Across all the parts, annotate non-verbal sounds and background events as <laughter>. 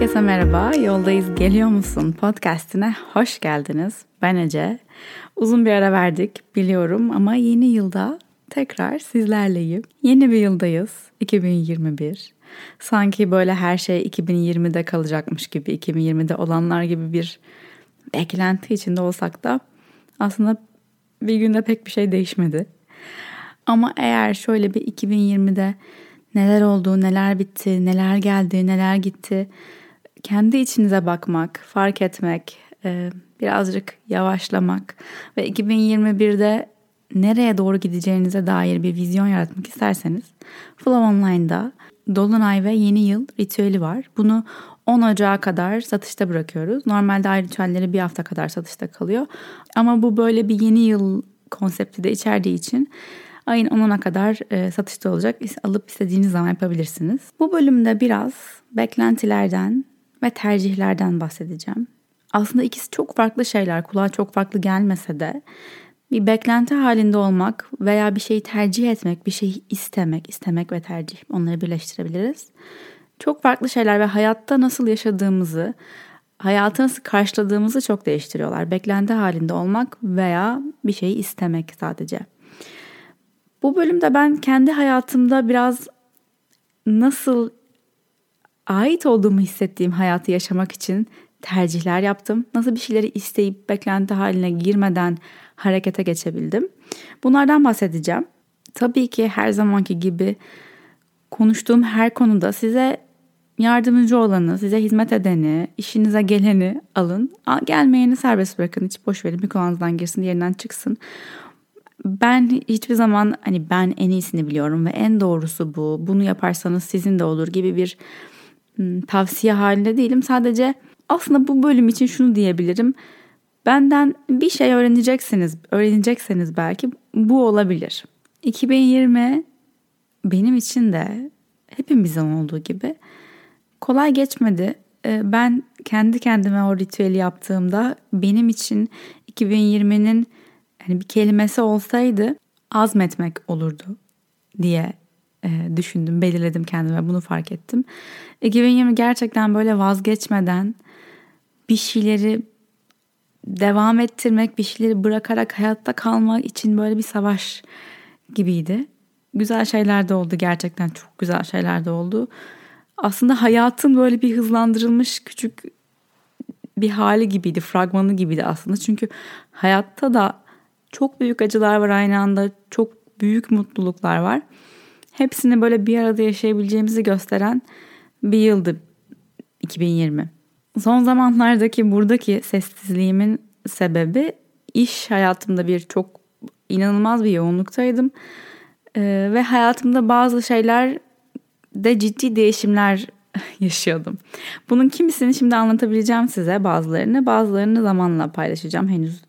Herkese merhaba. Yoldayız Geliyor Musun podcastine hoş geldiniz. Ben Ece. Uzun bir ara verdik biliyorum ama yeni yılda tekrar sizlerleyim. Yeni bir yıldayız. 2021. Sanki böyle her şey 2020'de kalacakmış gibi, 2020'de olanlar gibi bir beklenti içinde olsak da aslında bir günde pek bir şey değişmedi. Ama eğer şöyle bir 2020'de neler oldu, neler bitti, neler geldi, neler gitti. Kendi içinize bakmak, fark etmek, e, birazcık yavaşlamak ve 2021'de nereye doğru gideceğinize dair bir vizyon yaratmak isterseniz Flow Online'da Dolunay ve Yeni Yıl ritüeli var. Bunu 10 Ocağı kadar satışta bırakıyoruz. Normalde ay ritüelleri bir hafta kadar satışta kalıyor. Ama bu böyle bir yeni yıl konsepti de içerdiği için ayın 10'una kadar e, satışta olacak. Alıp istediğiniz zaman yapabilirsiniz. Bu bölümde biraz beklentilerden ve tercihlerden bahsedeceğim. Aslında ikisi çok farklı şeyler. Kulağa çok farklı gelmese de bir beklenti halinde olmak veya bir şeyi tercih etmek, bir şeyi istemek, istemek ve tercih onları birleştirebiliriz. Çok farklı şeyler ve hayatta nasıl yaşadığımızı, hayatı nasıl karşıladığımızı çok değiştiriyorlar. Beklenti halinde olmak veya bir şeyi istemek sadece. Bu bölümde ben kendi hayatımda biraz nasıl ait olduğumu hissettiğim hayatı yaşamak için tercihler yaptım. Nasıl bir şeyleri isteyip beklenti haline girmeden harekete geçebildim. Bunlardan bahsedeceğim. Tabii ki her zamanki gibi konuştuğum her konuda size yardımcı olanı, size hizmet edeni, işinize geleni alın. Gelmeyeni serbest bırakın. Hiç boş verin. Bir kulağınızdan girsin, yerinden çıksın ben hiçbir zaman hani ben en iyisini biliyorum ve en doğrusu bu. Bunu yaparsanız sizin de olur gibi bir tavsiye halinde değilim. Sadece aslında bu bölüm için şunu diyebilirim. Benden bir şey öğreneceksiniz, öğrenecekseniz belki bu olabilir. 2020 benim için de hepimizin olduğu gibi kolay geçmedi. Ben kendi kendime o ritüeli yaptığımda benim için 2020'nin yani bir kelimesi olsaydı azmetmek olurdu diye e, düşündüm, belirledim kendime bunu fark ettim. 2020 gerçekten böyle vazgeçmeden bir şeyleri devam ettirmek, bir şeyleri bırakarak hayatta kalmak için böyle bir savaş gibiydi. Güzel şeyler de oldu gerçekten çok güzel şeyler de oldu. Aslında hayatın böyle bir hızlandırılmış küçük bir hali gibiydi, fragmanı gibiydi aslında. Çünkü hayatta da çok büyük acılar var aynı anda. Çok büyük mutluluklar var. Hepsini böyle bir arada yaşayabileceğimizi gösteren bir yıldı 2020. Son zamanlardaki buradaki sessizliğimin sebebi iş hayatımda bir çok inanılmaz bir yoğunluktaydım. Ee, ve hayatımda bazı şeyler de ciddi değişimler <laughs> yaşıyordum. Bunun kimisini şimdi anlatabileceğim size bazılarını. Bazılarını zamanla paylaşacağım. Henüz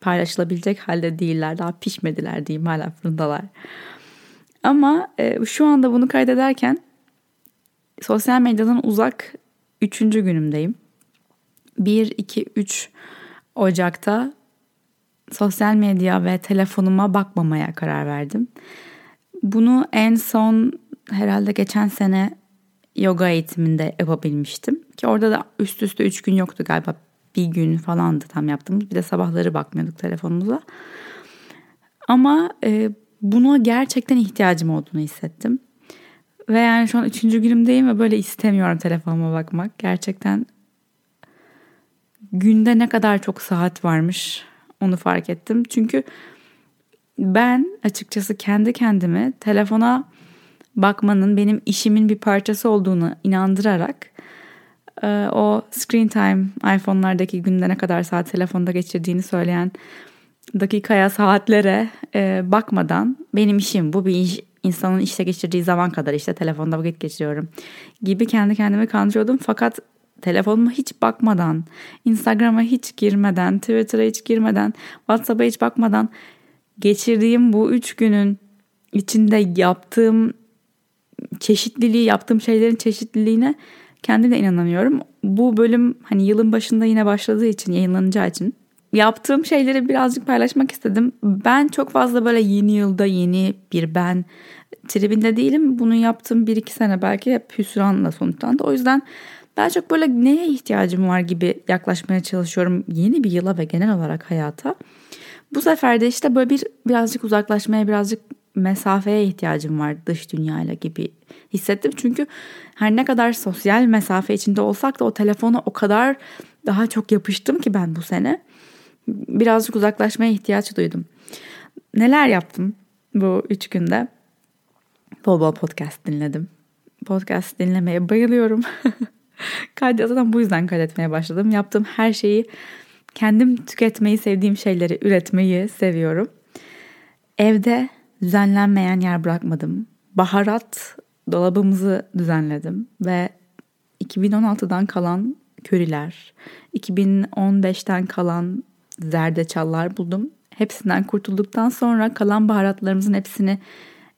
paylaşılabilecek halde değiller. Daha pişmediler diyeyim hala fırındalar. Ama e, şu anda bunu kaydederken sosyal medyadan uzak üçüncü günümdeyim. 1, 2, 3 Ocak'ta sosyal medya ve telefonuma bakmamaya karar verdim. Bunu en son herhalde geçen sene yoga eğitiminde yapabilmiştim. Ki orada da üst üste 3 gün yoktu galiba bir gün falandı tam yaptığımız. Bir de sabahları bakmıyorduk telefonumuza. Ama e, buna gerçekten ihtiyacım olduğunu hissettim. Ve yani şu an üçüncü günümdeyim ve böyle istemiyorum telefonuma bakmak. Gerçekten günde ne kadar çok saat varmış onu fark ettim. Çünkü ben açıkçası kendi kendime telefona bakmanın benim işimin bir parçası olduğunu inandırarak ee, o screen time iPhone'lardaki günde ne kadar saat telefonda geçirdiğini söyleyen dakikaya saatlere e, bakmadan benim işim bu bir iş, insanın işte geçirdiği zaman kadar işte telefonda vakit geçiriyorum gibi kendi kendime kandırıyordum. Fakat telefonuma hiç bakmadan, Instagram'a hiç girmeden, Twitter'a hiç girmeden, WhatsApp'a hiç bakmadan geçirdiğim bu üç günün içinde yaptığım çeşitliliği, yaptığım şeylerin çeşitliliğine Kendime inanamıyorum. Bu bölüm hani yılın başında yine başladığı için, yayınlanacağı için yaptığım şeyleri birazcık paylaşmak istedim. Ben çok fazla böyle yeni yılda yeni bir ben tribinde değilim. Bunu yaptığım bir iki sene belki hep hüsranla sonuçlandı. O yüzden Daha çok böyle neye ihtiyacım var gibi yaklaşmaya çalışıyorum yeni bir yıla ve genel olarak hayata. Bu sefer de işte böyle bir birazcık uzaklaşmaya, birazcık mesafeye ihtiyacım var dış dünyayla gibi hissettim. Çünkü her ne kadar sosyal mesafe içinde olsak da o telefona o kadar daha çok yapıştım ki ben bu sene. Birazcık uzaklaşmaya ihtiyaç duydum. Neler yaptım bu üç günde? Bol bol podcast dinledim. Podcast dinlemeye bayılıyorum. <laughs> Kaydı zaten bu yüzden kaydetmeye başladım. Yaptığım her şeyi kendim tüketmeyi sevdiğim şeyleri üretmeyi seviyorum. Evde düzenlenmeyen yer bırakmadım. Baharat dolabımızı düzenledim ve 2016'dan kalan köriler, 2015'ten kalan zerdeçallar buldum. Hepsinden kurtulduktan sonra kalan baharatlarımızın hepsini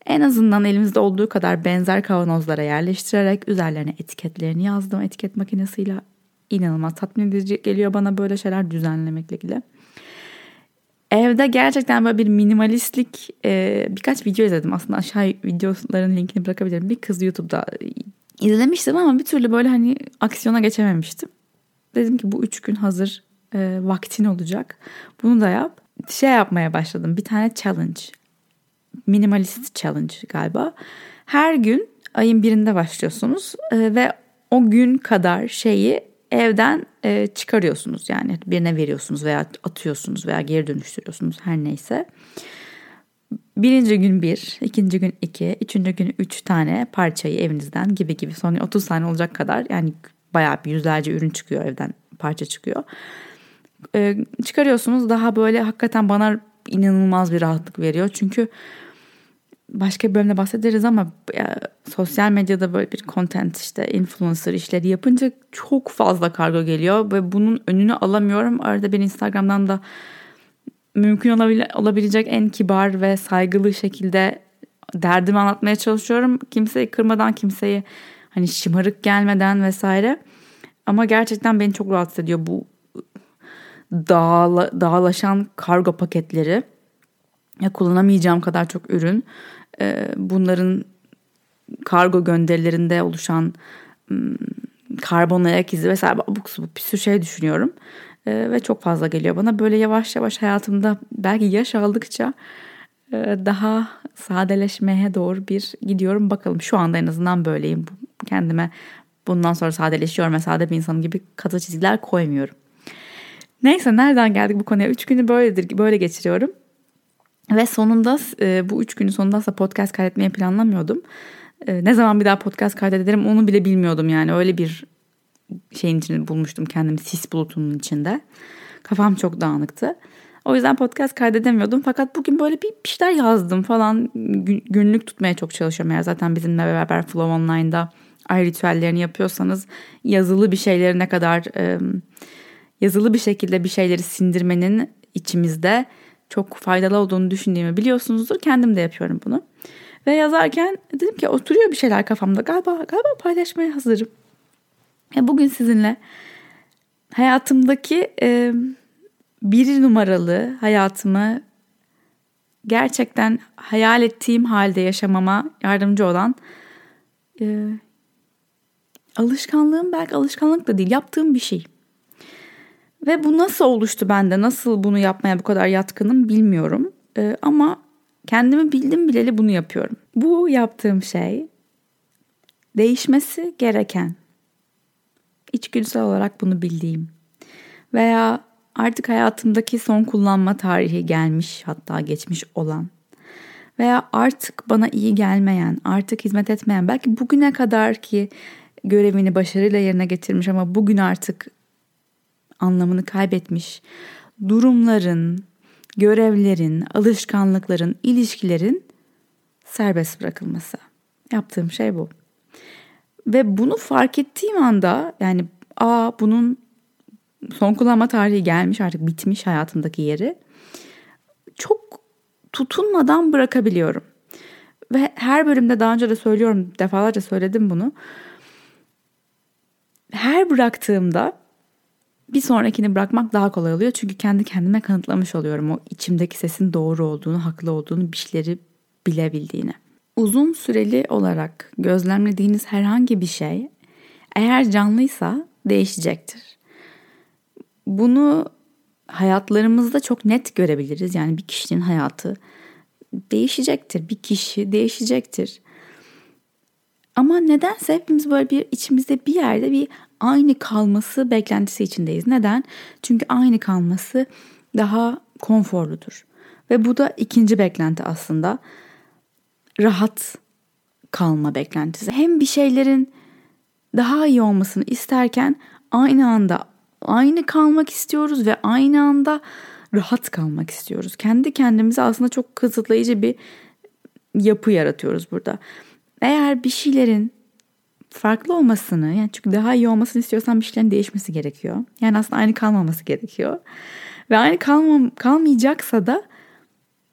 en azından elimizde olduğu kadar benzer kavanozlara yerleştirerek üzerlerine etiketlerini yazdım etiket makinesiyle. inanılmaz tatmin edici geliyor bana böyle şeyler düzenlemekle ilgili. Evde gerçekten böyle bir minimalistlik e, birkaç video izledim. Aslında aşağı videoların linkini bırakabilirim. Bir kız YouTube'da izlemiştim ama bir türlü böyle hani aksiyona geçememiştim. Dedim ki bu üç gün hazır e, vaktin olacak. Bunu da yap. Şey yapmaya başladım. Bir tane challenge. Minimalist challenge galiba. Her gün ayın birinde başlıyorsunuz e, ve o gün kadar şeyi evden e, çıkarıyorsunuz. Yani birine veriyorsunuz veya atıyorsunuz veya geri dönüştürüyorsunuz her neyse. Birinci gün bir, ikinci gün iki, üçüncü gün üç tane parçayı evinizden gibi gibi sonra 30 tane olacak kadar yani bayağı bir yüzlerce ürün çıkıyor evden parça çıkıyor. Ee, çıkarıyorsunuz daha böyle hakikaten bana inanılmaz bir rahatlık veriyor. Çünkü başka bir bölümde bahsederiz ama ya, sosyal medyada böyle bir content işte influencer işleri yapınca çok fazla kargo geliyor ve bunun önünü alamıyorum. Arada bir Instagram'dan da mümkün olabilecek en kibar ve saygılı şekilde derdimi anlatmaya çalışıyorum. Kimseyi kırmadan, kimseyi hani şımarık gelmeden vesaire. Ama gerçekten beni çok rahatsız ediyor bu dağla, dağlaşan kargo paketleri. Ya kullanamayacağım kadar çok ürün. Ee, bunların kargo gönderilerinde oluşan karbon ayak izi vesaire abuk subuk bir sürü şey düşünüyorum. Ee, ve çok fazla geliyor bana. Böyle yavaş yavaş hayatımda belki yaş aldıkça e, daha sadeleşmeye doğru bir gidiyorum. Bakalım şu anda en azından böyleyim. Kendime bundan sonra sadeleşiyorum ve sade bir insanım gibi katı çizgiler koymuyorum. Neyse nereden geldik bu konuya? Üç günü böyledir, böyle geçiriyorum. Ve sonunda e, bu üç günün sonunda aslında podcast kaydetmeyi planlamıyordum. E, ne zaman bir daha podcast kaydederim onu bile bilmiyordum yani. Öyle bir şeyin içinde bulmuştum kendimi sis bulutunun içinde. Kafam çok dağınıktı. O yüzden podcast kaydedemiyordum. Fakat bugün böyle bir şeyler yazdım falan. Günlük tutmaya çok çalışıyorum. Eğer zaten bizimle beraber Flow Online'da ay ritüellerini yapıyorsanız yazılı bir şeyleri ne kadar e, yazılı bir şekilde bir şeyleri sindirmenin içimizde çok faydalı olduğunu düşündüğümü biliyorsunuzdur. Kendim de yapıyorum bunu. Ve yazarken dedim ki oturuyor bir şeyler kafamda. Galiba galiba paylaşmaya hazırım. E bugün sizinle hayatımdaki e, bir numaralı hayatımı gerçekten hayal ettiğim halde yaşamama yardımcı olan e, alışkanlığım belki alışkanlık da değil yaptığım bir şey. Ve bu nasıl oluştu bende? Nasıl bunu yapmaya bu kadar yatkınım bilmiyorum. Ee, ama kendimi bildim bileli bunu yapıyorum. Bu yaptığım şey değişmesi gereken, içgüdüsel olarak bunu bildiğim veya artık hayatımdaki son kullanma tarihi gelmiş hatta geçmiş olan veya artık bana iyi gelmeyen, artık hizmet etmeyen, belki bugüne kadar ki görevini başarıyla yerine getirmiş ama bugün artık anlamını kaybetmiş durumların, görevlerin, alışkanlıkların, ilişkilerin serbest bırakılması. Yaptığım şey bu. Ve bunu fark ettiğim anda yani aa bunun son kullanma tarihi gelmiş artık bitmiş hayatımdaki yeri çok tutunmadan bırakabiliyorum. Ve her bölümde daha önce de söylüyorum defalarca söyledim bunu. Her bıraktığımda bir sonrakini bırakmak daha kolay oluyor. Çünkü kendi kendime kanıtlamış oluyorum o içimdeki sesin doğru olduğunu, haklı olduğunu, bir şeyleri bilebildiğini. Uzun süreli olarak gözlemlediğiniz herhangi bir şey Eğer canlıysa değişecektir. Bunu hayatlarımızda çok net görebiliriz. Yani bir kişinin hayatı değişecektir. Bir kişi değişecektir. Ama nedense hepimiz böyle bir içimizde bir yerde bir aynı kalması beklentisi içindeyiz. Neden? Çünkü aynı kalması daha konforludur. Ve bu da ikinci beklenti aslında. Rahat kalma beklentisi. Hem bir şeylerin daha iyi olmasını isterken aynı anda aynı kalmak istiyoruz ve aynı anda rahat kalmak istiyoruz. Kendi kendimize aslında çok kısıtlayıcı bir yapı yaratıyoruz burada. Eğer bir şeylerin farklı olmasını yani çünkü daha iyi olmasını istiyorsan bir şeylerin değişmesi gerekiyor. Yani aslında aynı kalmaması gerekiyor. Ve aynı kalmam, kalmayacaksa da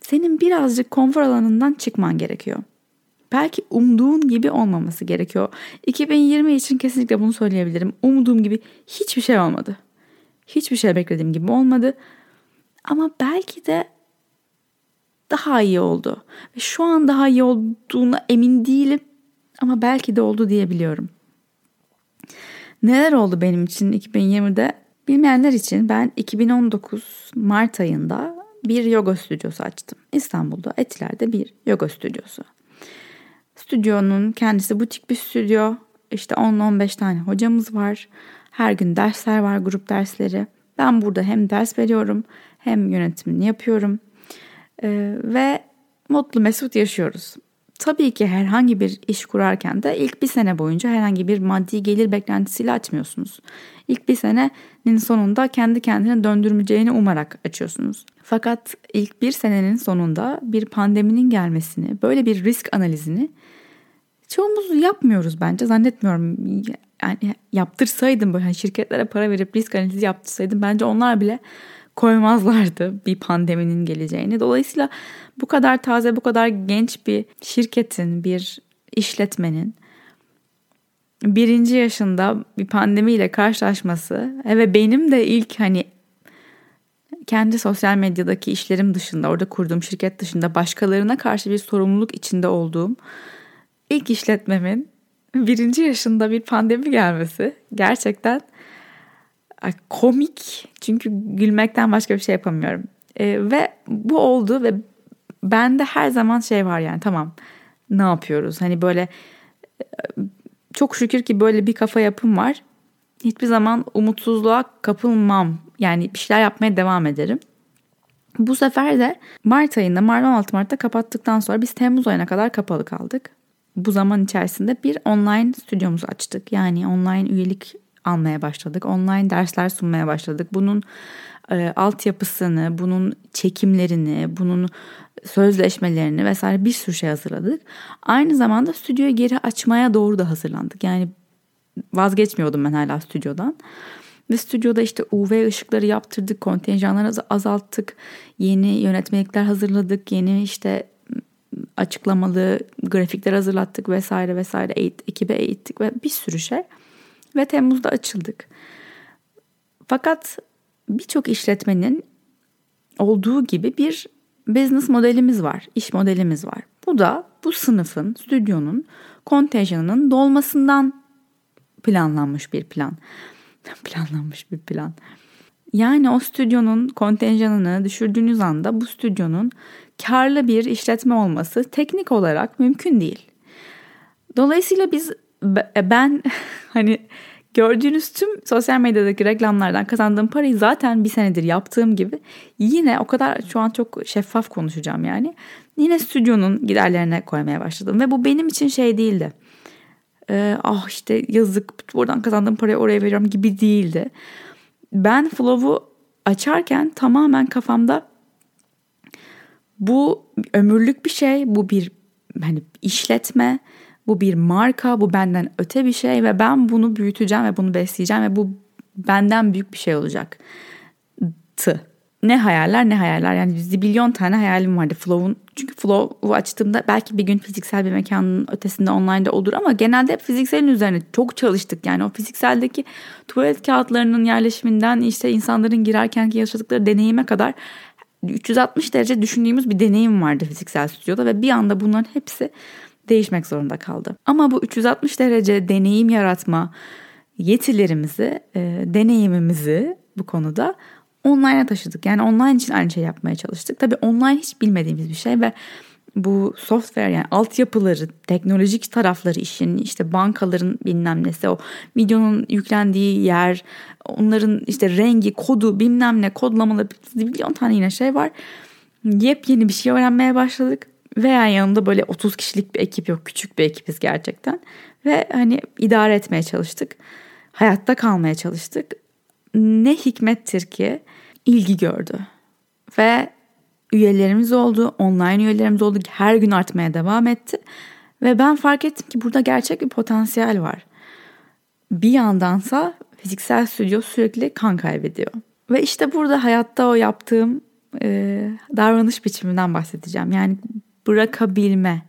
senin birazcık konfor alanından çıkman gerekiyor. Belki umduğun gibi olmaması gerekiyor. 2020 için kesinlikle bunu söyleyebilirim. Umduğum gibi hiçbir şey olmadı. Hiçbir şey beklediğim gibi olmadı. Ama belki de daha iyi oldu. Ve şu an daha iyi olduğuna emin değilim. Ama belki de oldu diyebiliyorum. Neler oldu benim için 2020'de? Bilmeyenler için ben 2019 Mart ayında bir yoga stüdyosu açtım. İstanbul'da Etiler'de bir yoga stüdyosu. Stüdyonun kendisi butik bir stüdyo. İşte 10-15 tane hocamız var. Her gün dersler var, grup dersleri. Ben burada hem ders veriyorum hem yönetimini yapıyorum. Ee, ve mutlu mesut yaşıyoruz. Tabii ki herhangi bir iş kurarken de ilk bir sene boyunca herhangi bir maddi gelir beklentisiyle açmıyorsunuz. İlk bir senenin sonunda kendi kendine döndürmeyeceğini umarak açıyorsunuz. Fakat ilk bir senenin sonunda bir pandeminin gelmesini, böyle bir risk analizini çoğumuz yapmıyoruz bence. Zannetmiyorum yani yaptırsaydım böyle hani şirketlere para verip risk analizi yaptırsaydım bence onlar bile koymazlardı bir pandeminin geleceğini. Dolayısıyla bu kadar taze, bu kadar genç bir şirketin, bir işletmenin birinci yaşında bir pandemiyle karşılaşması ve benim de ilk hani kendi sosyal medyadaki işlerim dışında, orada kurduğum şirket dışında başkalarına karşı bir sorumluluk içinde olduğum ilk işletmemin birinci yaşında bir pandemi gelmesi gerçekten komik çünkü gülmekten başka bir şey yapamıyorum. E, ve bu oldu ve bende her zaman şey var yani tamam ne yapıyoruz? Hani böyle e, çok şükür ki böyle bir kafa yapım var. Hiçbir zaman umutsuzluğa kapılmam. Yani bir şeyler yapmaya devam ederim. Bu sefer de Mart ayında, Mart 16 Mart'ta kapattıktan sonra biz Temmuz ayına kadar kapalı kaldık. Bu zaman içerisinde bir online stüdyomuzu açtık. Yani online üyelik almaya başladık. Online dersler sunmaya başladık. Bunun e, altyapısını, bunun çekimlerini, bunun sözleşmelerini vesaire bir sürü şey hazırladık. Aynı zamanda stüdyoyu geri açmaya doğru da hazırlandık. Yani vazgeçmiyordum ben hala stüdyodan. Ve stüdyoda işte UV ışıkları yaptırdık, kontenjanları azalttık, yeni yönetmelikler hazırladık, yeni işte açıklamalı grafikler hazırlattık vesaire vesaire eğit, ekibe eğittik ve bir sürü şey. Ve Temmuz'da açıldık. Fakat birçok işletmenin olduğu gibi bir business modelimiz var, iş modelimiz var. Bu da bu sınıfın, stüdyonun kontenjanının dolmasından planlanmış bir plan. <laughs> planlanmış bir plan. Yani o stüdyonun kontenjanını düşürdüğünüz anda bu stüdyonun karlı bir işletme olması teknik olarak mümkün değil. Dolayısıyla biz ben <laughs> hani gördüğünüz tüm sosyal medyadaki reklamlardan kazandığım parayı zaten bir senedir yaptığım gibi yine o kadar şu an çok şeffaf konuşacağım yani. Yine stüdyonun giderlerine koymaya başladım ve bu benim için şey değildi. Ee, ah işte yazık buradan kazandığım parayı oraya veriyorum gibi değildi. Ben Flow'u açarken tamamen kafamda bu ömürlük bir şey, bu bir hani işletme, bu bir marka, bu benden öte bir şey ve ben bunu büyüteceğim ve bunu besleyeceğim ve bu benden büyük bir şey olacak. Tı. Ne hayaller ne hayaller yani zibilyon tane hayalim vardı Flow'un. Çünkü Flow'u açtığımda belki bir gün fiziksel bir mekanın ötesinde online'da olur ama genelde hep fizikselin üzerine çok çalıştık. Yani o fizikseldeki tuvalet kağıtlarının yerleşiminden işte insanların girerkenki yaşadıkları deneyime kadar 360 derece düşündüğümüz bir deneyim vardı fiziksel stüdyoda ve bir anda bunların hepsi değişmek zorunda kaldı. Ama bu 360 derece deneyim yaratma, yetilerimizi, e, deneyimimizi bu konuda online'a taşıdık. Yani online için aynı şey yapmaya çalıştık. Tabii online hiç bilmediğimiz bir şey ve bu software yani altyapıları, teknolojik tarafları işin işte bankaların bilmem nesi o videonun yüklendiği yer, onların işte rengi, kodu bilmem ne kodlamaları milyon tane yine şey var. Yepyeni bir şey öğrenmeye başladık. Veya yanında böyle 30 kişilik bir ekip yok. Küçük bir ekibiz gerçekten. Ve hani idare etmeye çalıştık. Hayatta kalmaya çalıştık. Ne hikmettir ki ilgi gördü. Ve üyelerimiz oldu, online üyelerimiz oldu. Her gün artmaya devam etti. Ve ben fark ettim ki burada gerçek bir potansiyel var. Bir yandansa fiziksel stüdyo sürekli kan kaybediyor. Ve işte burada hayatta o yaptığım e, davranış biçiminden bahsedeceğim. Yani bırakabilme,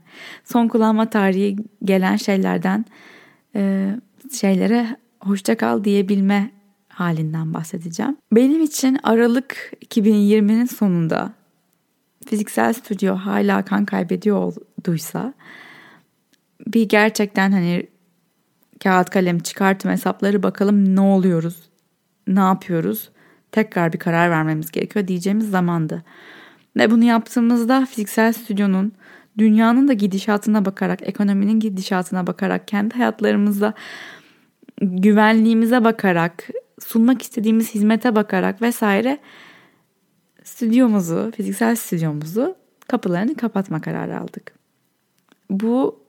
son kullanma tarihi gelen şeylerden e, şeylere hoşça kal diyebilme halinden bahsedeceğim. Benim için Aralık 2020'nin sonunda fiziksel stüdyo hala kan kaybediyor olduysa bir gerçekten hani kağıt kalem çıkartım hesapları bakalım ne oluyoruz, ne yapıyoruz, tekrar bir karar vermemiz gerekiyor diyeceğimiz zamandı. Ve bunu yaptığımızda fiziksel stüdyonun dünyanın da gidişatına bakarak, ekonominin gidişatına bakarak, kendi hayatlarımızda güvenliğimize bakarak, sunmak istediğimiz hizmete bakarak vesaire stüdyomuzu, fiziksel stüdyomuzu kapılarını kapatma kararı aldık. Bu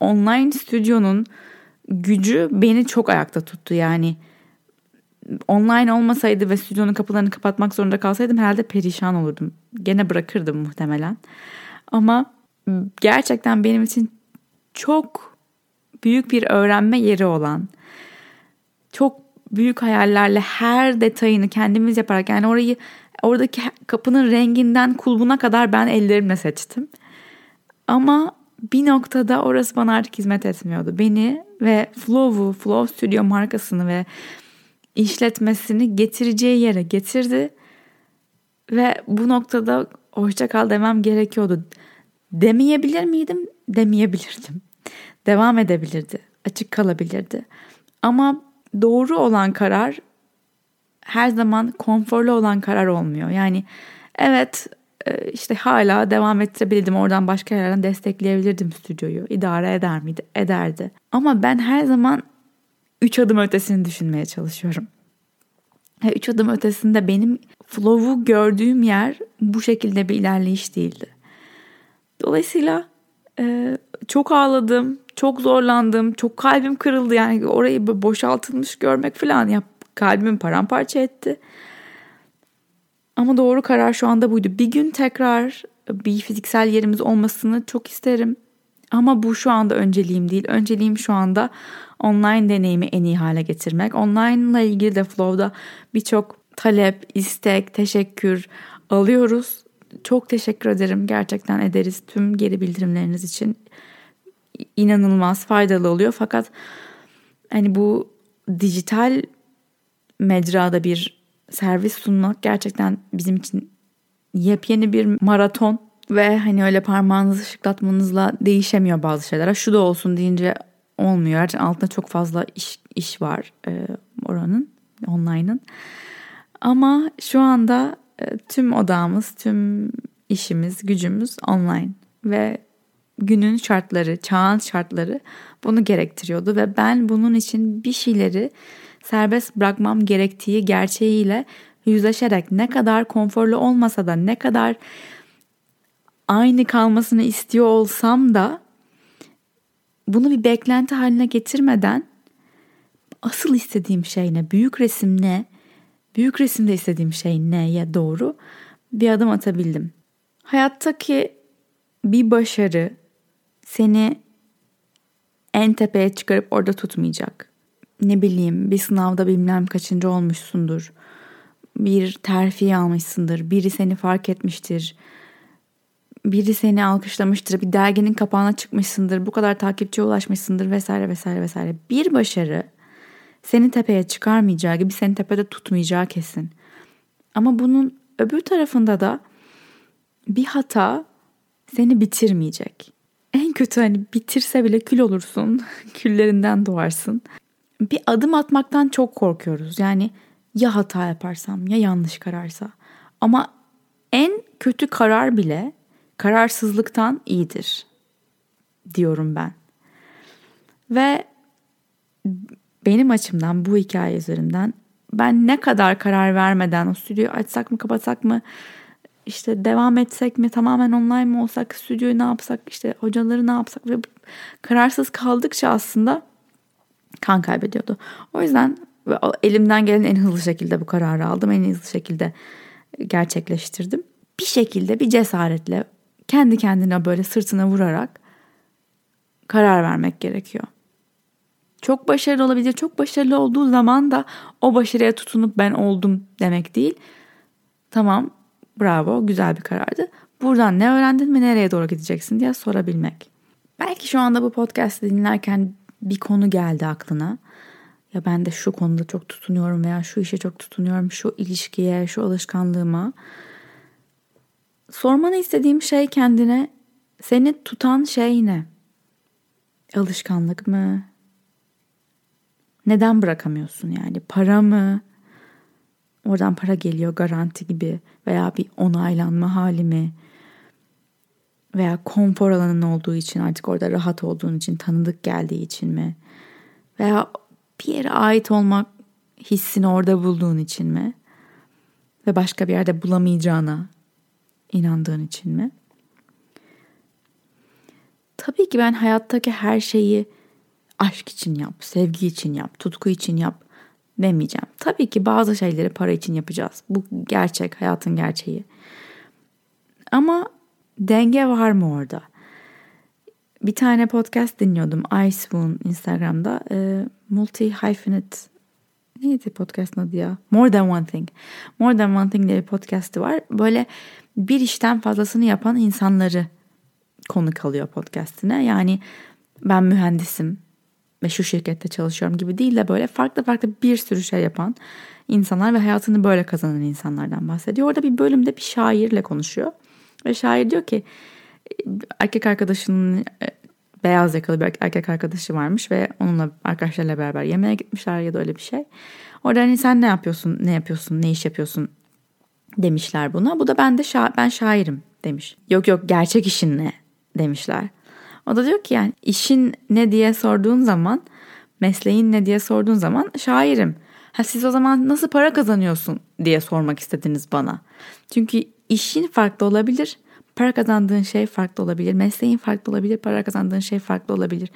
online stüdyonun gücü beni çok ayakta tuttu. Yani online olmasaydı ve stüdyonun kapılarını kapatmak zorunda kalsaydım herhalde perişan olurdum. Gene bırakırdım muhtemelen. Ama gerçekten benim için çok büyük bir öğrenme yeri olan, çok büyük hayallerle her detayını kendimiz yaparak yani orayı oradaki kapının renginden kulbuna kadar ben ellerimle seçtim. Ama bir noktada orası bana artık hizmet etmiyordu. Beni ve Flow'u, Flow Studio markasını ve işletmesini getireceği yere getirdi. Ve bu noktada hoşça kal demem gerekiyordu. Demeyebilir miydim? Demeyebilirdim. Devam edebilirdi. Açık kalabilirdi. Ama doğru olan karar her zaman konforlu olan karar olmuyor. Yani evet e, işte hala devam ettirebilirdim. Oradan başka yerlerden destekleyebilirdim stüdyoyu. İdare eder miydi? Ederdi. Ama ben her zaman üç adım ötesini düşünmeye çalışıyorum. Üç adım ötesinde benim flow'u gördüğüm yer bu şekilde bir ilerleyiş değildi. Dolayısıyla e, çok ağladım, çok zorlandım, çok kalbim kırıldı. Yani orayı boşaltılmış görmek falan ya kalbimi paramparça etti. Ama doğru karar şu anda buydu. Bir gün tekrar bir fiziksel yerimiz olmasını çok isterim. Ama bu şu anda önceliğim değil. Önceliğim şu anda online deneyimi en iyi hale getirmek. Online ile ilgili de Flow'da birçok talep, istek, teşekkür alıyoruz. Çok teşekkür ederim. Gerçekten ederiz tüm geri bildirimleriniz için. inanılmaz faydalı oluyor. Fakat hani bu dijital mecrada bir servis sunmak gerçekten bizim için yepyeni bir maraton ve hani öyle parmağınızı şıklatmanızla değişemiyor bazı şeyler. Şu da olsun deyince olmuyor. Gerçekten altında çok fazla iş, iş var e, oranın, online'ın. Ama şu anda e, tüm odamız, tüm işimiz, gücümüz online ve günün şartları, çağın şartları bunu gerektiriyordu ve ben bunun için bir şeyleri serbest bırakmam gerektiği gerçeğiyle yüzleşerek ne kadar konforlu olmasa da ne kadar aynı kalmasını istiyor olsam da bunu bir beklenti haline getirmeden asıl istediğim şey ne, büyük resim ne, büyük resimde istediğim şey neye doğru bir adım atabildim. Hayattaki bir başarı seni en tepeye çıkarıp orada tutmayacak. Ne bileyim bir sınavda bilmem kaçıncı olmuşsundur. Bir terfi almışsındır. Biri seni fark etmiştir biri seni alkışlamıştır, bir derginin kapağına çıkmışsındır, bu kadar takipçiye ulaşmışsındır vesaire vesaire vesaire. Bir başarı seni tepeye çıkarmayacağı gibi seni tepede tutmayacağı kesin. Ama bunun öbür tarafında da bir hata seni bitirmeyecek. En kötü hani bitirse bile kül olursun, <laughs> küllerinden doğarsın. bir adım atmaktan çok korkuyoruz. Yani ya hata yaparsam ya yanlış kararsa. Ama en kötü karar bile kararsızlıktan iyidir diyorum ben. Ve benim açımdan bu hikaye üzerinden ben ne kadar karar vermeden o stüdyoyu açsak mı kapatsak mı işte devam etsek mi tamamen online mı olsak stüdyoyu ne yapsak işte hocaları ne yapsak ve kararsız kaldıkça aslında kan kaybediyordu. O yüzden elimden gelen en hızlı şekilde bu kararı aldım. En hızlı şekilde gerçekleştirdim. Bir şekilde bir cesaretle kendi kendine böyle sırtına vurarak karar vermek gerekiyor. Çok başarılı olabilir. Çok başarılı olduğu zaman da o başarıya tutunup ben oldum demek değil. Tamam bravo güzel bir karardı. Buradan ne öğrendin mi nereye doğru gideceksin diye sorabilmek. Belki şu anda bu podcast'ı dinlerken bir konu geldi aklına. Ya ben de şu konuda çok tutunuyorum veya şu işe çok tutunuyorum, şu ilişkiye, şu alışkanlığıma. Sormanı istediğim şey kendine seni tutan şey ne? Alışkanlık mı? Neden bırakamıyorsun yani? Para mı? Oradan para geliyor garanti gibi veya bir onaylanma hali mi? Veya konfor alanın olduğu için artık orada rahat olduğun için tanıdık geldiği için mi? Veya bir yere ait olmak hissini orada bulduğun için mi? Ve başka bir yerde bulamayacağına inandığın için mi? Tabii ki ben hayattaki her şeyi aşk için yap, sevgi için yap, tutku için yap demeyeceğim. Tabii ki bazı şeyleri para için yapacağız. Bu gerçek, hayatın gerçeği. Ama denge var mı orada? Bir tane podcast dinliyordum. iSwoon Instagram'da. E, multi hyphenate neydi podcastın adı ya? More Than One Thing. More Than One Thing diye bir podcastı var. Böyle bir işten fazlasını yapan insanları konuk alıyor podcastine. Yani ben mühendisim ve şu şirkette çalışıyorum gibi değil de böyle farklı farklı bir sürü şey yapan insanlar ve hayatını böyle kazanan insanlardan bahsediyor. Orada bir bölümde bir şairle konuşuyor. Ve şair diyor ki erkek arkadaşının e, beyaz yakalı bir erkek arkadaşı varmış ve onunla arkadaşlarıyla beraber yemeğe gitmişler ya da öyle bir şey. Orada hani sen ne yapıyorsun, ne yapıyorsun, ne iş yapıyorsun demişler buna. Bu da ben de şa ben şairim demiş. Yok yok gerçek işin ne demişler. O da diyor ki yani işin ne diye sorduğun zaman mesleğin ne diye sorduğun zaman şairim. Ha siz o zaman nasıl para kazanıyorsun diye sormak istediniz bana. Çünkü işin farklı olabilir. Para kazandığın şey farklı olabilir. Mesleğin farklı olabilir. Para kazandığın şey farklı olabilir.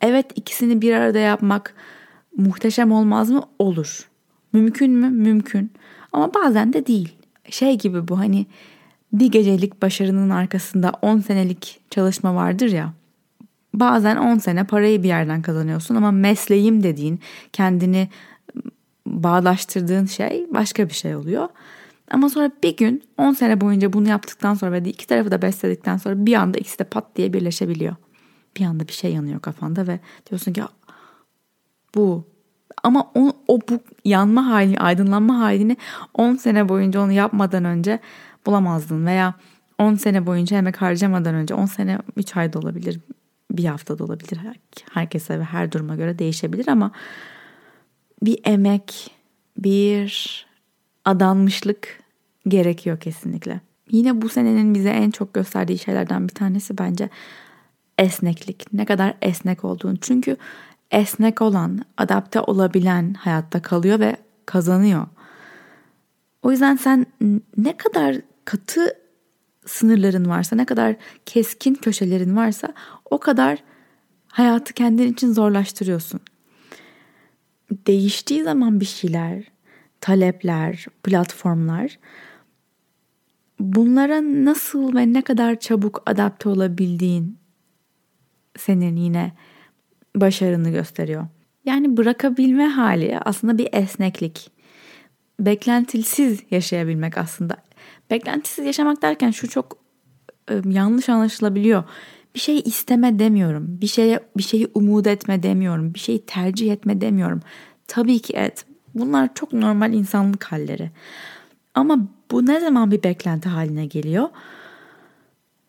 Evet ikisini bir arada yapmak muhteşem olmaz mı? Olur. Mümkün mü? Mümkün. Ama bazen de değil. Şey gibi bu hani bir gecelik başarının arkasında 10 senelik çalışma vardır ya. Bazen 10 sene parayı bir yerden kazanıyorsun ama mesleğim dediğin kendini bağdaştırdığın şey başka bir şey oluyor. Ama sonra bir gün 10 sene boyunca bunu yaptıktan sonra ve iki tarafı da besledikten sonra bir anda ikisi de pat diye birleşebiliyor. Bir anda bir şey yanıyor kafanda ve diyorsun ki bu ama o, o bu yanma hali, aydınlanma halini 10 sene boyunca onu yapmadan önce bulamazdın veya 10 sene boyunca emek harcamadan önce 10 sene 3 ayda olabilir, bir haftada olabilir. Herkese ve her duruma göre değişebilir ama bir emek, bir adanmışlık gerekiyor kesinlikle. Yine bu senenin bize en çok gösterdiği şeylerden bir tanesi bence esneklik. Ne kadar esnek olduğunu. Çünkü esnek olan, adapte olabilen hayatta kalıyor ve kazanıyor. O yüzden sen ne kadar katı sınırların varsa, ne kadar keskin köşelerin varsa o kadar hayatı kendin için zorlaştırıyorsun. Değiştiği zaman bir şeyler, talepler, platformlar bunlara nasıl ve ne kadar çabuk adapte olabildiğin senin yine başarını gösteriyor. Yani bırakabilme hali aslında bir esneklik. Beklentisiz yaşayabilmek aslında. Beklentisiz yaşamak derken şu çok e, yanlış anlaşılabiliyor. Bir şey isteme demiyorum. Bir şeye bir şeyi umut etme demiyorum. Bir şeyi tercih etme demiyorum. Tabii ki et. Bunlar çok normal insanlık halleri. Ama bu ne zaman bir beklenti haline geliyor?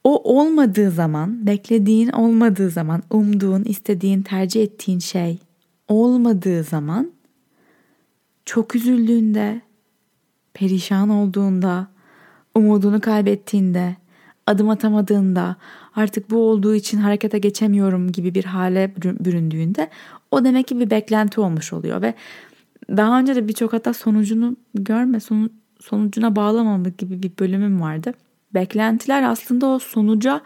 O olmadığı zaman, beklediğin olmadığı zaman, umduğun, istediğin, tercih ettiğin şey olmadığı zaman çok üzüldüğünde, perişan olduğunda, umudunu kaybettiğinde, adım atamadığında, artık bu olduğu için harekete geçemiyorum gibi bir hale büründüğünde o demek ki bir beklenti olmuş oluyor ve daha önce de birçok hatta sonucunu görme, sonu, sonucuna bağlamama gibi bir bölümüm vardı. Beklentiler aslında o sonuca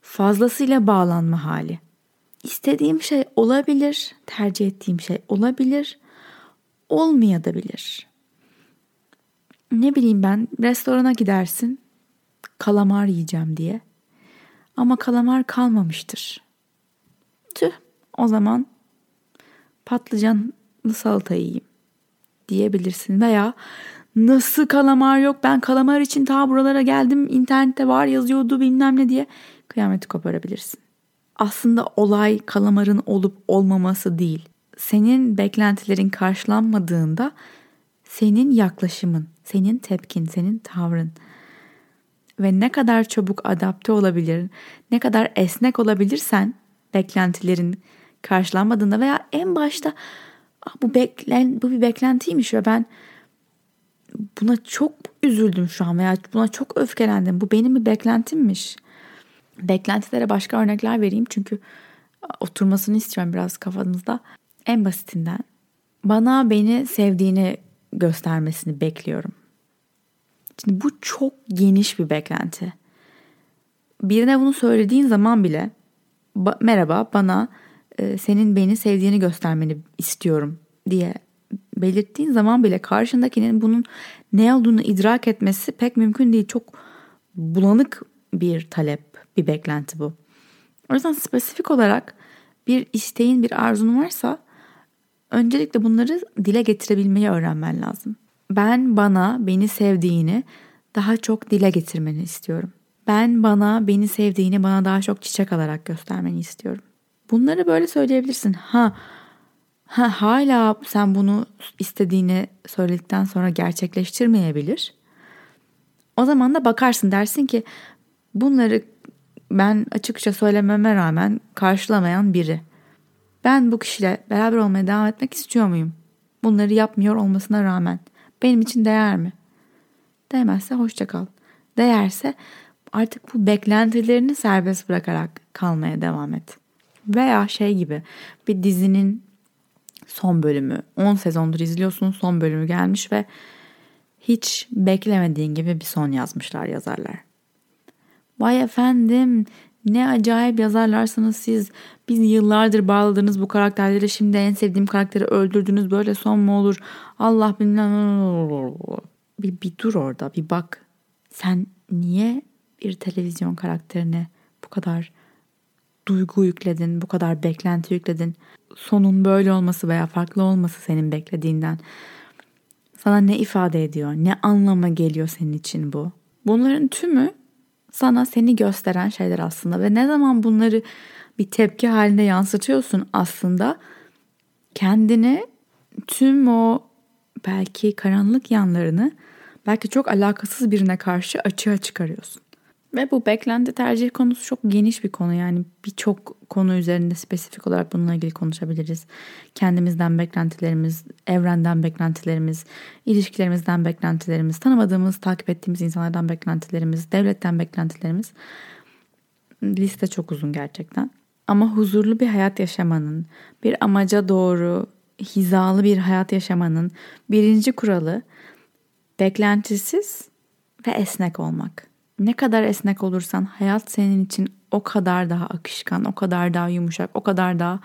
fazlasıyla bağlanma hali. İstediğim şey olabilir, tercih ettiğim şey olabilir, olmayabilir. Ne bileyim ben restorana gidersin, kalamar yiyeceğim diye. Ama kalamar kalmamıştır. Tüh, o zaman patlıcanlı salata yiyeyim diyebilirsin veya nasıl kalamar yok ben kalamar için ta buralara geldim internette var yazıyordu bilmem ne diye kıyameti koparabilirsin. Aslında olay kalamarın olup olmaması değil. Senin beklentilerin karşılanmadığında senin yaklaşımın, senin tepkin, senin tavrın ve ne kadar çabuk adapte olabilir, ne kadar esnek olabilirsen beklentilerin karşılanmadığında veya en başta bu beklen bu bir beklentiymiş ve ben buna çok üzüldüm şu an veya buna çok öfkelendim. Bu benim bir beklentimmiş. Beklentilere başka örnekler vereyim çünkü oturmasını istiyorum biraz kafanızda. En basitinden bana beni sevdiğini göstermesini bekliyorum. Şimdi bu çok geniş bir beklenti. Birine bunu söylediğin zaman bile ba- merhaba bana e, senin beni sevdiğini göstermeni istiyorum diye belirttiğin zaman bile karşındakinin bunun ne olduğunu idrak etmesi pek mümkün değil. Çok bulanık bir talep, bir beklenti bu. O yüzden spesifik olarak bir isteğin, bir arzun varsa öncelikle bunları dile getirebilmeyi öğrenmen lazım. Ben bana beni sevdiğini daha çok dile getirmeni istiyorum. Ben bana beni sevdiğini bana daha çok çiçek alarak göstermeni istiyorum. Bunları böyle söyleyebilirsin. Ha, ha hala sen bunu istediğini söyledikten sonra gerçekleştirmeyebilir. O zaman da bakarsın dersin ki bunları ben açıkça söylememe rağmen karşılamayan biri. Ben bu kişiyle beraber olmaya devam etmek istiyor muyum? Bunları yapmıyor olmasına rağmen benim için değer mi? Değmezse hoşça kal. Değerse artık bu beklentilerini serbest bırakarak kalmaya devam et. Veya şey gibi bir dizinin son bölümü 10 sezondur izliyorsun son bölümü gelmiş ve hiç beklemediğin gibi bir son yazmışlar yazarlar. Vay efendim ne acayip yazarlarsınız siz. Biz yıllardır bağladınız bu karakterleri. Şimdi en sevdiğim karakteri öldürdünüz. Böyle son mu olur? Allah bilmem. Bir, bir dur orada bir bak. Sen niye bir televizyon karakterine bu kadar duygu yükledin, bu kadar beklenti yükledin. Sonun böyle olması veya farklı olması senin beklediğinden sana ne ifade ediyor? Ne anlama geliyor senin için bu? Bunların tümü sana seni gösteren şeyler aslında ve ne zaman bunları bir tepki halinde yansıtıyorsun aslında kendini tüm o belki karanlık yanlarını belki çok alakasız birine karşı açığa çıkarıyorsun. Ve bu beklenti tercih konusu çok geniş bir konu. Yani birçok konu üzerinde spesifik olarak bununla ilgili konuşabiliriz. Kendimizden beklentilerimiz, evrenden beklentilerimiz, ilişkilerimizden beklentilerimiz, tanımadığımız, takip ettiğimiz insanlardan beklentilerimiz, devletten beklentilerimiz. Liste çok uzun gerçekten. Ama huzurlu bir hayat yaşamanın, bir amaca doğru hizalı bir hayat yaşamanın birinci kuralı beklentisiz ve esnek olmak ne kadar esnek olursan hayat senin için o kadar daha akışkan, o kadar daha yumuşak, o kadar daha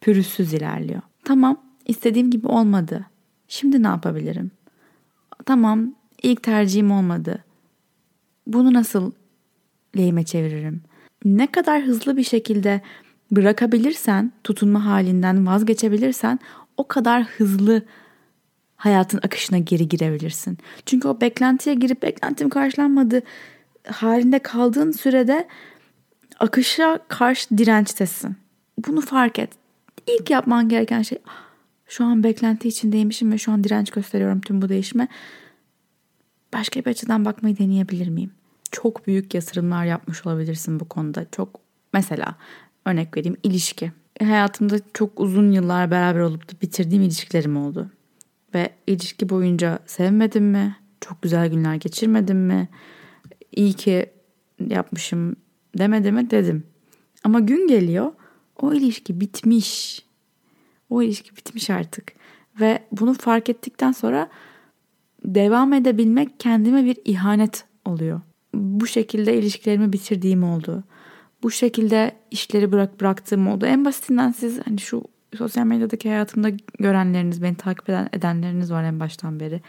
pürüzsüz ilerliyor. Tamam, istediğim gibi olmadı. Şimdi ne yapabilirim? Tamam, ilk tercihim olmadı. Bunu nasıl lehime çeviririm? Ne kadar hızlı bir şekilde bırakabilirsen, tutunma halinden vazgeçebilirsen o kadar hızlı hayatın akışına geri girebilirsin. Çünkü o beklentiye girip beklentim karşılanmadı halinde kaldığın sürede akışa karşı dirençtesin. Bunu fark et. İlk yapman gereken şey şu an beklenti içindeymişim ve şu an direnç gösteriyorum tüm bu değişime. Başka bir açıdan bakmayı deneyebilir miyim? Çok büyük yatırımlar yapmış olabilirsin bu konuda. Çok mesela örnek vereyim ilişki. hayatımda çok uzun yıllar beraber olup da bitirdiğim ilişkilerim oldu. Ve ilişki boyunca sevmedim mi? Çok güzel günler geçirmedim mi? İyi ki yapmışım demedim mi? Dedim. Ama gün geliyor o ilişki bitmiş. O ilişki bitmiş artık. Ve bunu fark ettikten sonra devam edebilmek kendime bir ihanet oluyor. Bu şekilde ilişkilerimi bitirdiğim oldu. Bu şekilde işleri bırak bıraktığım oldu. En basitinden siz hani şu sosyal medyadaki hayatımda görenleriniz, beni takip eden edenleriniz var en baştan beri.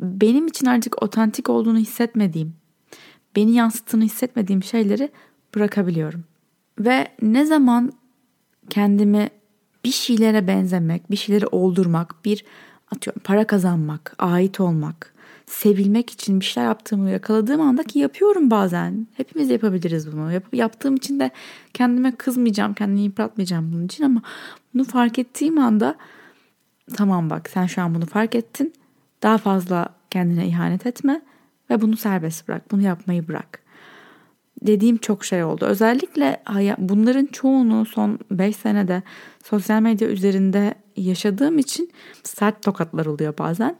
Benim için artık otantik olduğunu hissetmediğim, beni yansıttığını hissetmediğim şeyleri bırakabiliyorum. Ve ne zaman kendimi bir şeylere benzemek, bir şeyleri oldurmak, bir atıyorum para kazanmak, ait olmak, sevilmek için bir şeyler yaptığımı yakaladığım anda ki yapıyorum bazen. Hepimiz yapabiliriz bunu. Yap, yaptığım için de kendime kızmayacağım, kendimi yıpratmayacağım bunun için ama bunu fark ettiğim anda tamam bak sen şu an bunu fark ettin. Daha fazla kendine ihanet etme ve bunu serbest bırak. Bunu yapmayı bırak. Dediğim çok şey oldu. Özellikle bunların çoğunu son 5 senede sosyal medya üzerinde yaşadığım için sert tokatlar oluyor bazen.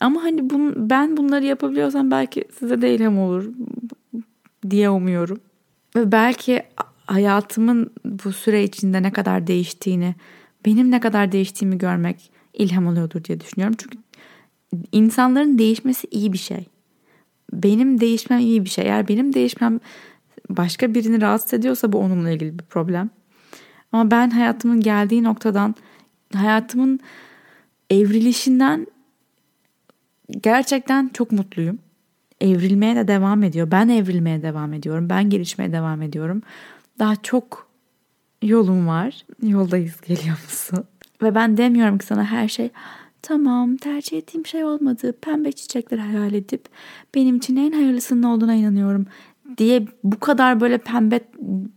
Ama hani bun, ben bunları yapabiliyorsam belki size de ilham olur diye umuyorum. Ve belki hayatımın bu süre içinde ne kadar değiştiğini, benim ne kadar değiştiğimi görmek ilham oluyordur diye düşünüyorum. Çünkü insanların değişmesi iyi bir şey. Benim değişmem iyi bir şey. Eğer benim değişmem başka birini rahatsız ediyorsa bu onunla ilgili bir problem. Ama ben hayatımın geldiği noktadan, hayatımın evrilişinden gerçekten çok mutluyum. Evrilmeye de devam ediyor. Ben evrilmeye devam ediyorum. Ben gelişmeye devam ediyorum. Daha çok yolum var. Yoldayız geliyor musun? Ve ben demiyorum ki sana her şey tamam tercih ettiğim şey olmadı. Pembe çiçekler hayal edip benim için en hayırlısının olduğuna inanıyorum diye bu kadar böyle pembe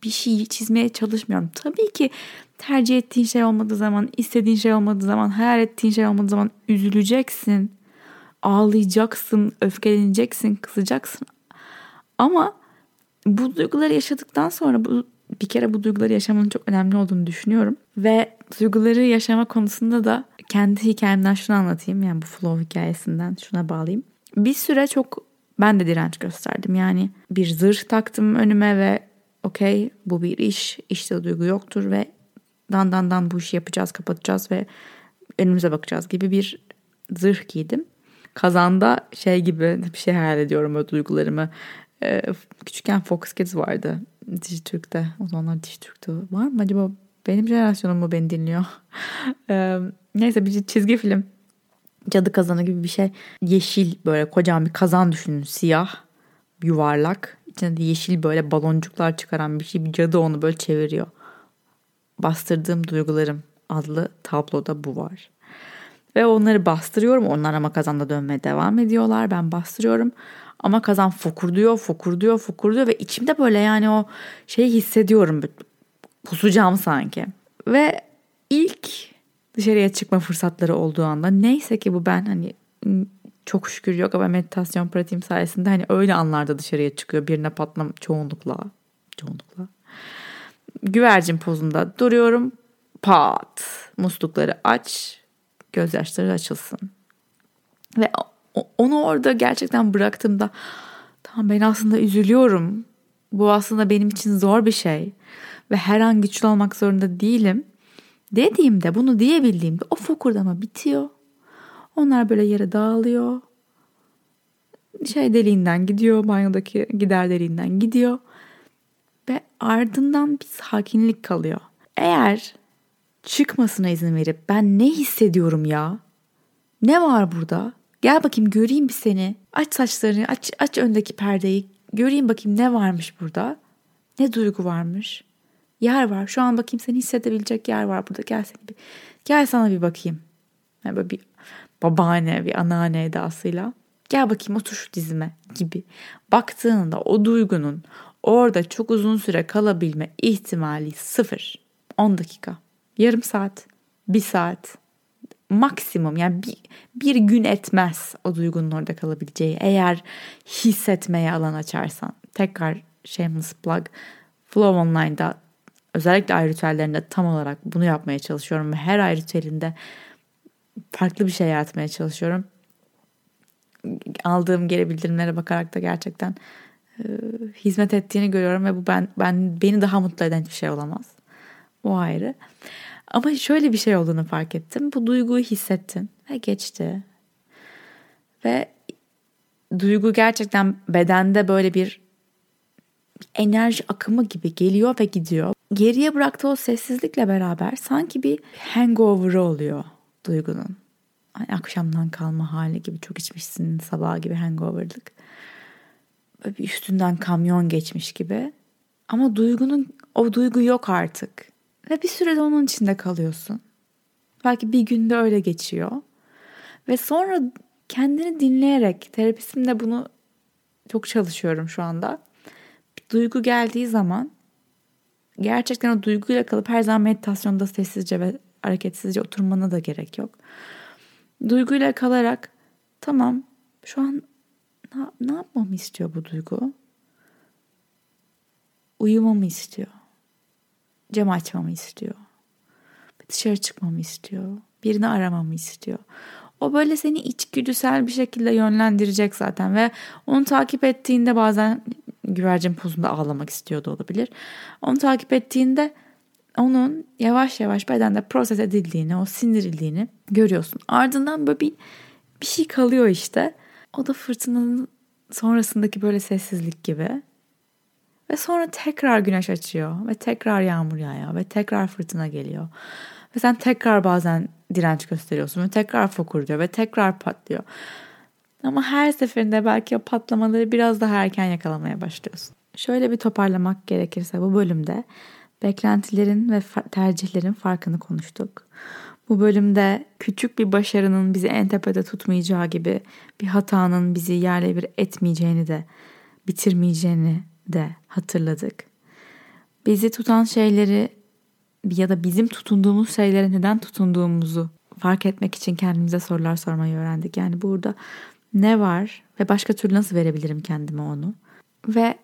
bir şey çizmeye çalışmıyorum. Tabii ki tercih ettiğin şey olmadığı zaman, istediğin şey olmadığı zaman, hayal ettiğin şey olmadığı zaman üzüleceksin ağlayacaksın, öfkeleneceksin, kızacaksın. Ama bu duyguları yaşadıktan sonra bu bir kere bu duyguları yaşamanın çok önemli olduğunu düşünüyorum. Ve duyguları yaşama konusunda da kendi hikayemden şunu anlatayım. Yani bu flow hikayesinden şuna bağlayayım. Bir süre çok ben de direnç gösterdim. Yani bir zırh taktım önüme ve okey bu bir iş. İşte duygu yoktur ve dan dan dan bu işi yapacağız, kapatacağız ve önümüze bakacağız gibi bir zırh giydim kazanda şey gibi bir şey hayal ediyorum o duygularımı. Ee, küçükken Fox Kids vardı Dijitürk'te. O zamanlar Dijitürk'te var mı acaba? Benim jenerasyonum mu beni dinliyor? <laughs> neyse bir çizgi film. Cadı kazanı gibi bir şey. Yeşil böyle kocaman bir kazan düşünün. Siyah, yuvarlak. İçinde de yeşil böyle baloncuklar çıkaran bir şey. Bir cadı onu böyle çeviriyor. Bastırdığım duygularım adlı tabloda bu var. Ve onları bastırıyorum. Onlar ama kazanda dönmeye devam ediyorlar. Ben bastırıyorum. Ama kazan fokurduyor, fokurduyor, fokurduyor ve içimde böyle yani o şeyi hissediyorum. Kusacağım sanki. Ve ilk dışarıya çıkma fırsatları olduğu anda neyse ki bu ben hani çok şükür yoga ve meditasyon pratiğim sayesinde hani öyle anlarda dışarıya çıkıyor. Birine patlam çoğunlukla. Çoğunlukla. Güvercin pozunda duruyorum. Pat. Muslukları aç gözyaşları açılsın. Ve onu orada gerçekten bıraktığımda tamam ben aslında üzülüyorum. Bu aslında benim için zor bir şey. Ve her an güçlü olmak zorunda değilim. Dediğimde bunu diyebildiğimde o fokurdama bitiyor. Onlar böyle yere dağılıyor. Şey deliğinden gidiyor. Banyodaki gider deliğinden gidiyor. Ve ardından bir sakinlik kalıyor. Eğer çıkmasına izin verip ben ne hissediyorum ya? Ne var burada? Gel bakayım göreyim bir seni. Aç saçlarını, aç, aç öndeki perdeyi. Göreyim bakayım ne varmış burada. Ne duygu varmış. Yer var. Şu an bakayım seni hissedebilecek yer var burada. Gel seni bir, gel sana bir bakayım. Yani böyle bir babaanne, bir anneanne edasıyla. Gel bakayım otur şu dizime gibi. Baktığında o duygunun orada çok uzun süre kalabilme ihtimali sıfır. 10 dakika yarım saat, bir saat maksimum yani bir, bir gün etmez o duygunun orada kalabileceği. Eğer hissetmeye alan açarsan tekrar shameless plug Flow Online'da özellikle ay ritüellerinde tam olarak bunu yapmaya çalışıyorum ve her ay ritüelinde farklı bir şey yaratmaya çalışıyorum. Aldığım geri bildirimlere bakarak da gerçekten e, hizmet ettiğini görüyorum ve bu ben ben beni daha mutlu eden hiçbir şey olamaz. O ayrı. Ama şöyle bir şey olduğunu fark ettim. Bu duyguyu hissettin ve geçti. Ve duygu gerçekten bedende böyle bir enerji akımı gibi geliyor ve gidiyor. Geriye bıraktığı o sessizlikle beraber sanki bir hangover oluyor duygunun. Hani akşamdan kalma hali gibi çok içmişsin sabah gibi hangoverlık. Böyle bir üstünden kamyon geçmiş gibi. Ama duygunun o duygu yok artık. Ve bir sürede onun içinde kalıyorsun. Belki bir günde öyle geçiyor. Ve sonra kendini dinleyerek terapistimde bunu çok çalışıyorum şu anda. Bir duygu geldiği zaman gerçekten o duyguyla kalıp her zaman meditasyonda sessizce ve hareketsizce oturmana da gerek yok. Duyguyla kalarak tamam şu an ne, ne yapmamı istiyor bu duygu? Uyumamı istiyor. Cam açmamı istiyor. Dışarı çıkmamı istiyor. Birini aramamı istiyor. O böyle seni içgüdüsel bir şekilde yönlendirecek zaten ve onu takip ettiğinde bazen güvercin pozunda ağlamak istiyordu olabilir. Onu takip ettiğinde onun yavaş yavaş bedende proses edildiğini, o sindirildiğini görüyorsun. Ardından böyle bir, bir şey kalıyor işte. O da fırtınanın sonrasındaki böyle sessizlik gibi. Ve sonra tekrar güneş açıyor ve tekrar yağmur yağıyor ve tekrar fırtına geliyor. Ve sen tekrar bazen direnç gösteriyorsun ve tekrar fokur diyor ve tekrar patlıyor. Ama her seferinde belki o patlamaları biraz daha erken yakalamaya başlıyorsun. Şöyle bir toparlamak gerekirse bu bölümde beklentilerin ve tercihlerin farkını konuştuk. Bu bölümde küçük bir başarının bizi en tepede tutmayacağı gibi bir hatanın bizi yerle bir etmeyeceğini de bitirmeyeceğini de hatırladık. Bizi tutan şeyleri ya da bizim tutunduğumuz şeylere neden tutunduğumuzu fark etmek için kendimize sorular sormayı öğrendik. Yani burada ne var ve başka türlü nasıl verebilirim kendime onu? Ve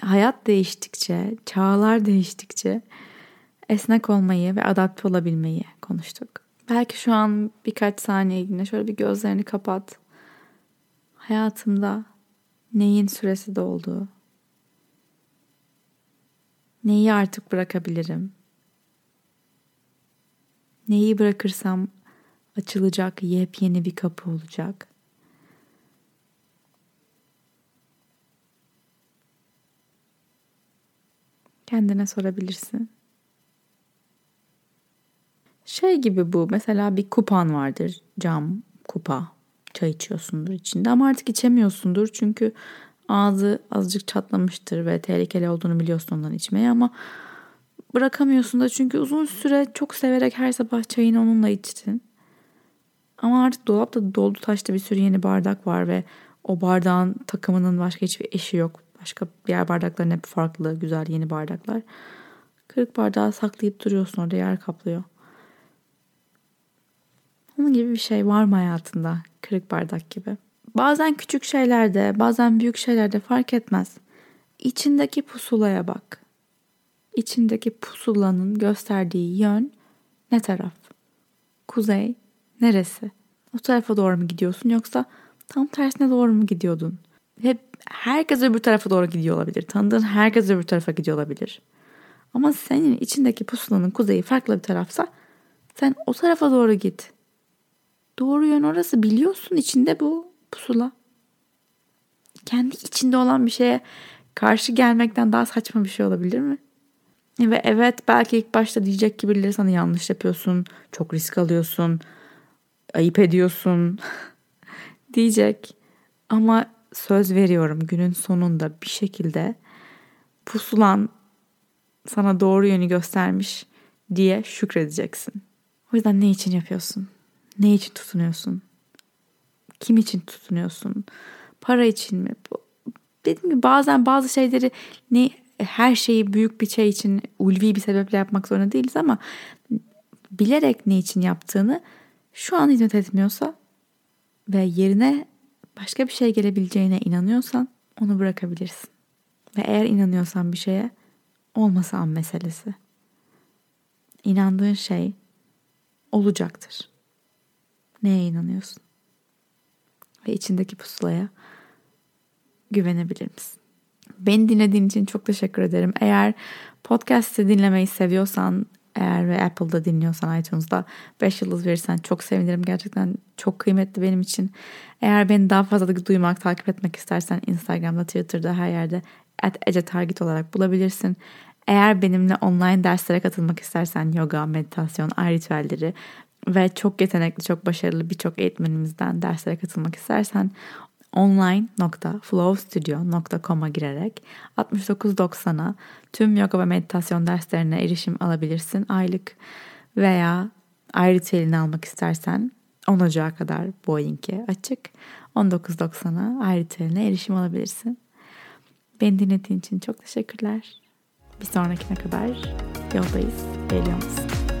hayat değiştikçe, çağlar değiştikçe esnek olmayı ve adapte olabilmeyi konuştuk. Belki şu an birkaç saniye şöyle bir gözlerini kapat. Hayatımda neyin süresi dolduğu, neyi artık bırakabilirim, neyi bırakırsam açılacak yepyeni bir kapı olacak. Kendine sorabilirsin. Şey gibi bu mesela bir kupan vardır cam kupa çay içiyorsundur içinde ama artık içemiyorsundur çünkü ağzı azıcık çatlamıştır ve tehlikeli olduğunu biliyorsun ondan içmeye ama bırakamıyorsun da çünkü uzun süre çok severek her sabah çayını onunla içtin. Ama artık dolapta doldu taştı bir sürü yeni bardak var ve o bardağın takımının başka hiçbir eşi yok. Başka diğer bardakların hep farklı, güzel yeni bardaklar. Kırık bardağı saklayıp duruyorsun orada yer kaplıyor. Onun gibi bir şey var mı hayatında? Kırık bardak gibi. Bazen küçük şeylerde, bazen büyük şeylerde fark etmez. İçindeki pusulaya bak. İçindeki pusulanın gösterdiği yön ne taraf? Kuzey neresi? O tarafa doğru mu gidiyorsun yoksa tam tersine doğru mu gidiyordun? Hep herkes öbür tarafa doğru gidiyor olabilir. Tanıdığın herkes öbür tarafa gidiyor olabilir. Ama senin içindeki pusulanın kuzeyi farklı bir tarafsa sen o tarafa doğru git. Doğru yön orası biliyorsun içinde bu pusula. Kendi içinde olan bir şeye karşı gelmekten daha saçma bir şey olabilir mi? Ve evet belki ilk başta diyecek ki birileri sana yanlış yapıyorsun, çok risk alıyorsun, ayıp ediyorsun <laughs> diyecek. Ama söz veriyorum günün sonunda bir şekilde pusulan sana doğru yönü göstermiş diye şükredeceksin. O yüzden ne için yapıyorsun? Ne için tutunuyorsun? Kim için tutunuyorsun? Para için mi? Dediğim gibi bazen bazı şeyleri ne her şeyi büyük bir şey için ulvi bir sebeple yapmak zorunda değiliz ama bilerek ne için yaptığını şu an hizmet etmiyorsa ve yerine başka bir şey gelebileceğine inanıyorsan onu bırakabilirsin. Ve eğer inanıyorsan bir şeye olması an meselesi. İnandığın şey olacaktır. Neye inanıyorsun? Ve içindeki pusulaya güvenebilir misin? Beni dinlediğin için çok teşekkür ederim. Eğer podcast'ı dinlemeyi seviyorsan eğer ve Apple'da dinliyorsan iTunes'da 5 yıldız verirsen çok sevinirim. Gerçekten çok kıymetli benim için. Eğer beni daha fazla duymak, takip etmek istersen Instagram'da, Twitter'da her yerde at Ece Target olarak bulabilirsin. Eğer benimle online derslere katılmak istersen yoga, meditasyon, ay ritüelleri ve çok yetenekli, çok başarılı birçok eğitmenimizden derslere katılmak istersen online.flowstudio.com'a girerek 69.90'a tüm yoga ve meditasyon derslerine erişim alabilirsin aylık veya ayrı ritüelini almak istersen 10 Ocağı kadar ayınki açık. 19.90'a ayrı ritüeline erişim alabilirsin. Beni dinlediğin için çok teşekkürler. Bir sonrakine kadar yoldayız. Geliyor musun?